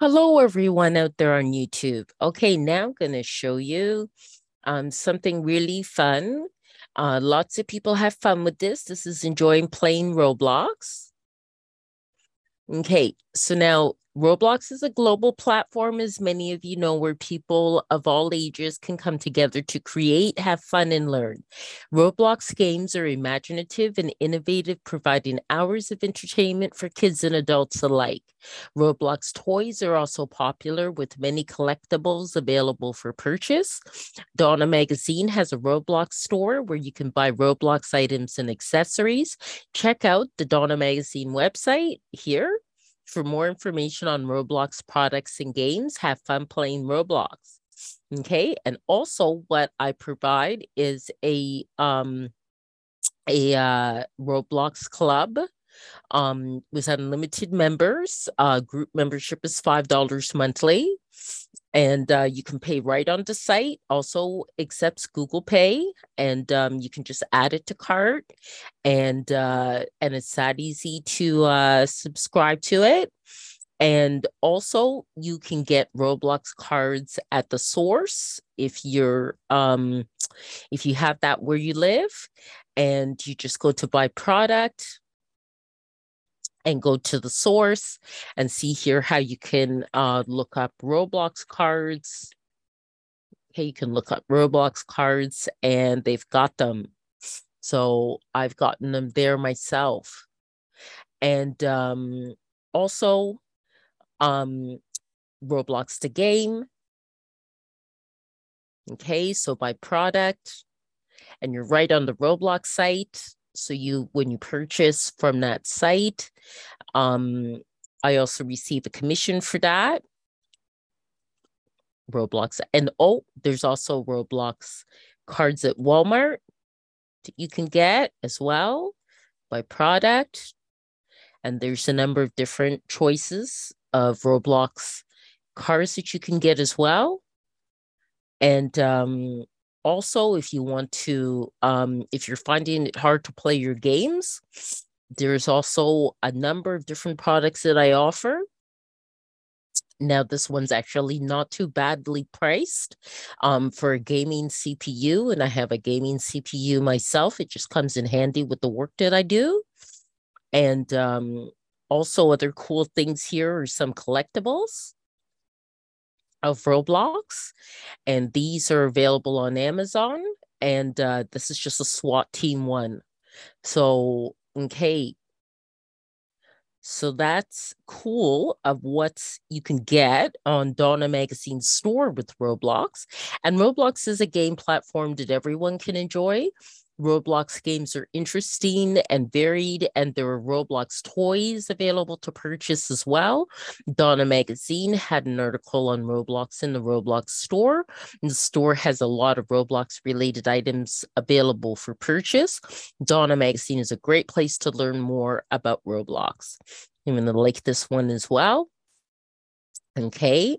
Hello, everyone out there on YouTube. Okay, now I'm going to show you um, something really fun. Uh, lots of people have fun with this. This is enjoying playing Roblox. Okay, so now Roblox is a global platform, as many of you know, where people of all ages can come together to create, have fun, and learn. Roblox games are imaginative and innovative, providing hours of entertainment for kids and adults alike. Roblox toys are also popular, with many collectibles available for purchase. Donna Magazine has a Roblox store where you can buy Roblox items and accessories. Check out the Donna Magazine website here for more information on Roblox products and games, have fun playing Roblox. Okay. And also what I provide is a um a uh, Roblox club um with unlimited members. Uh group membership is five dollars monthly and uh, you can pay right on the site. Also accepts google pay and um, you can just add it to cart. And uh, and it's that easy to uh, subscribe to it. And also you can get roblox cards at the source if you're um if you have that where you live. And you just go to buy product and go to the source and see here how you can uh, look up Roblox cards. Okay, you can look up Roblox cards and they've got them. So I've gotten them there myself. And um, also, um, Roblox the game. Okay, so buy product, and you're right on the Roblox site so you when you purchase from that site um i also receive a commission for that. Roblox and oh there's also roblox cards at walmart that you can get as well buy product. And there's a number of different choices of roblox cards that you can get as well. And um also if you want to um, if you're finding it hard to play your games there's also a number of different products that i offer. Now this one's actually not too badly priced um, for a gaming cpu and i have a gaming cpu myself. It just comes in handy with the work that i do. And um, also other cool things here are some collectibles of Roblox, and these are available on Amazon. And uh, this is just a SWAT team one. So, okay. So that's cool of what you can get on Donna Magazine store with Roblox. And Roblox is a game platform that everyone can enjoy. Roblox games are interesting and varied, and there are Roblox toys available to purchase as well. Donna Magazine had an article on Roblox in the Roblox store. And the store has a lot of Roblox related items available for purchase. Donna Magazine is a great place to learn more about Roblox. I'm going to like this one as well. Okay.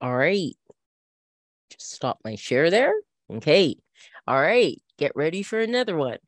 All right. Just stop my share there. Okay. All right, get ready for another one.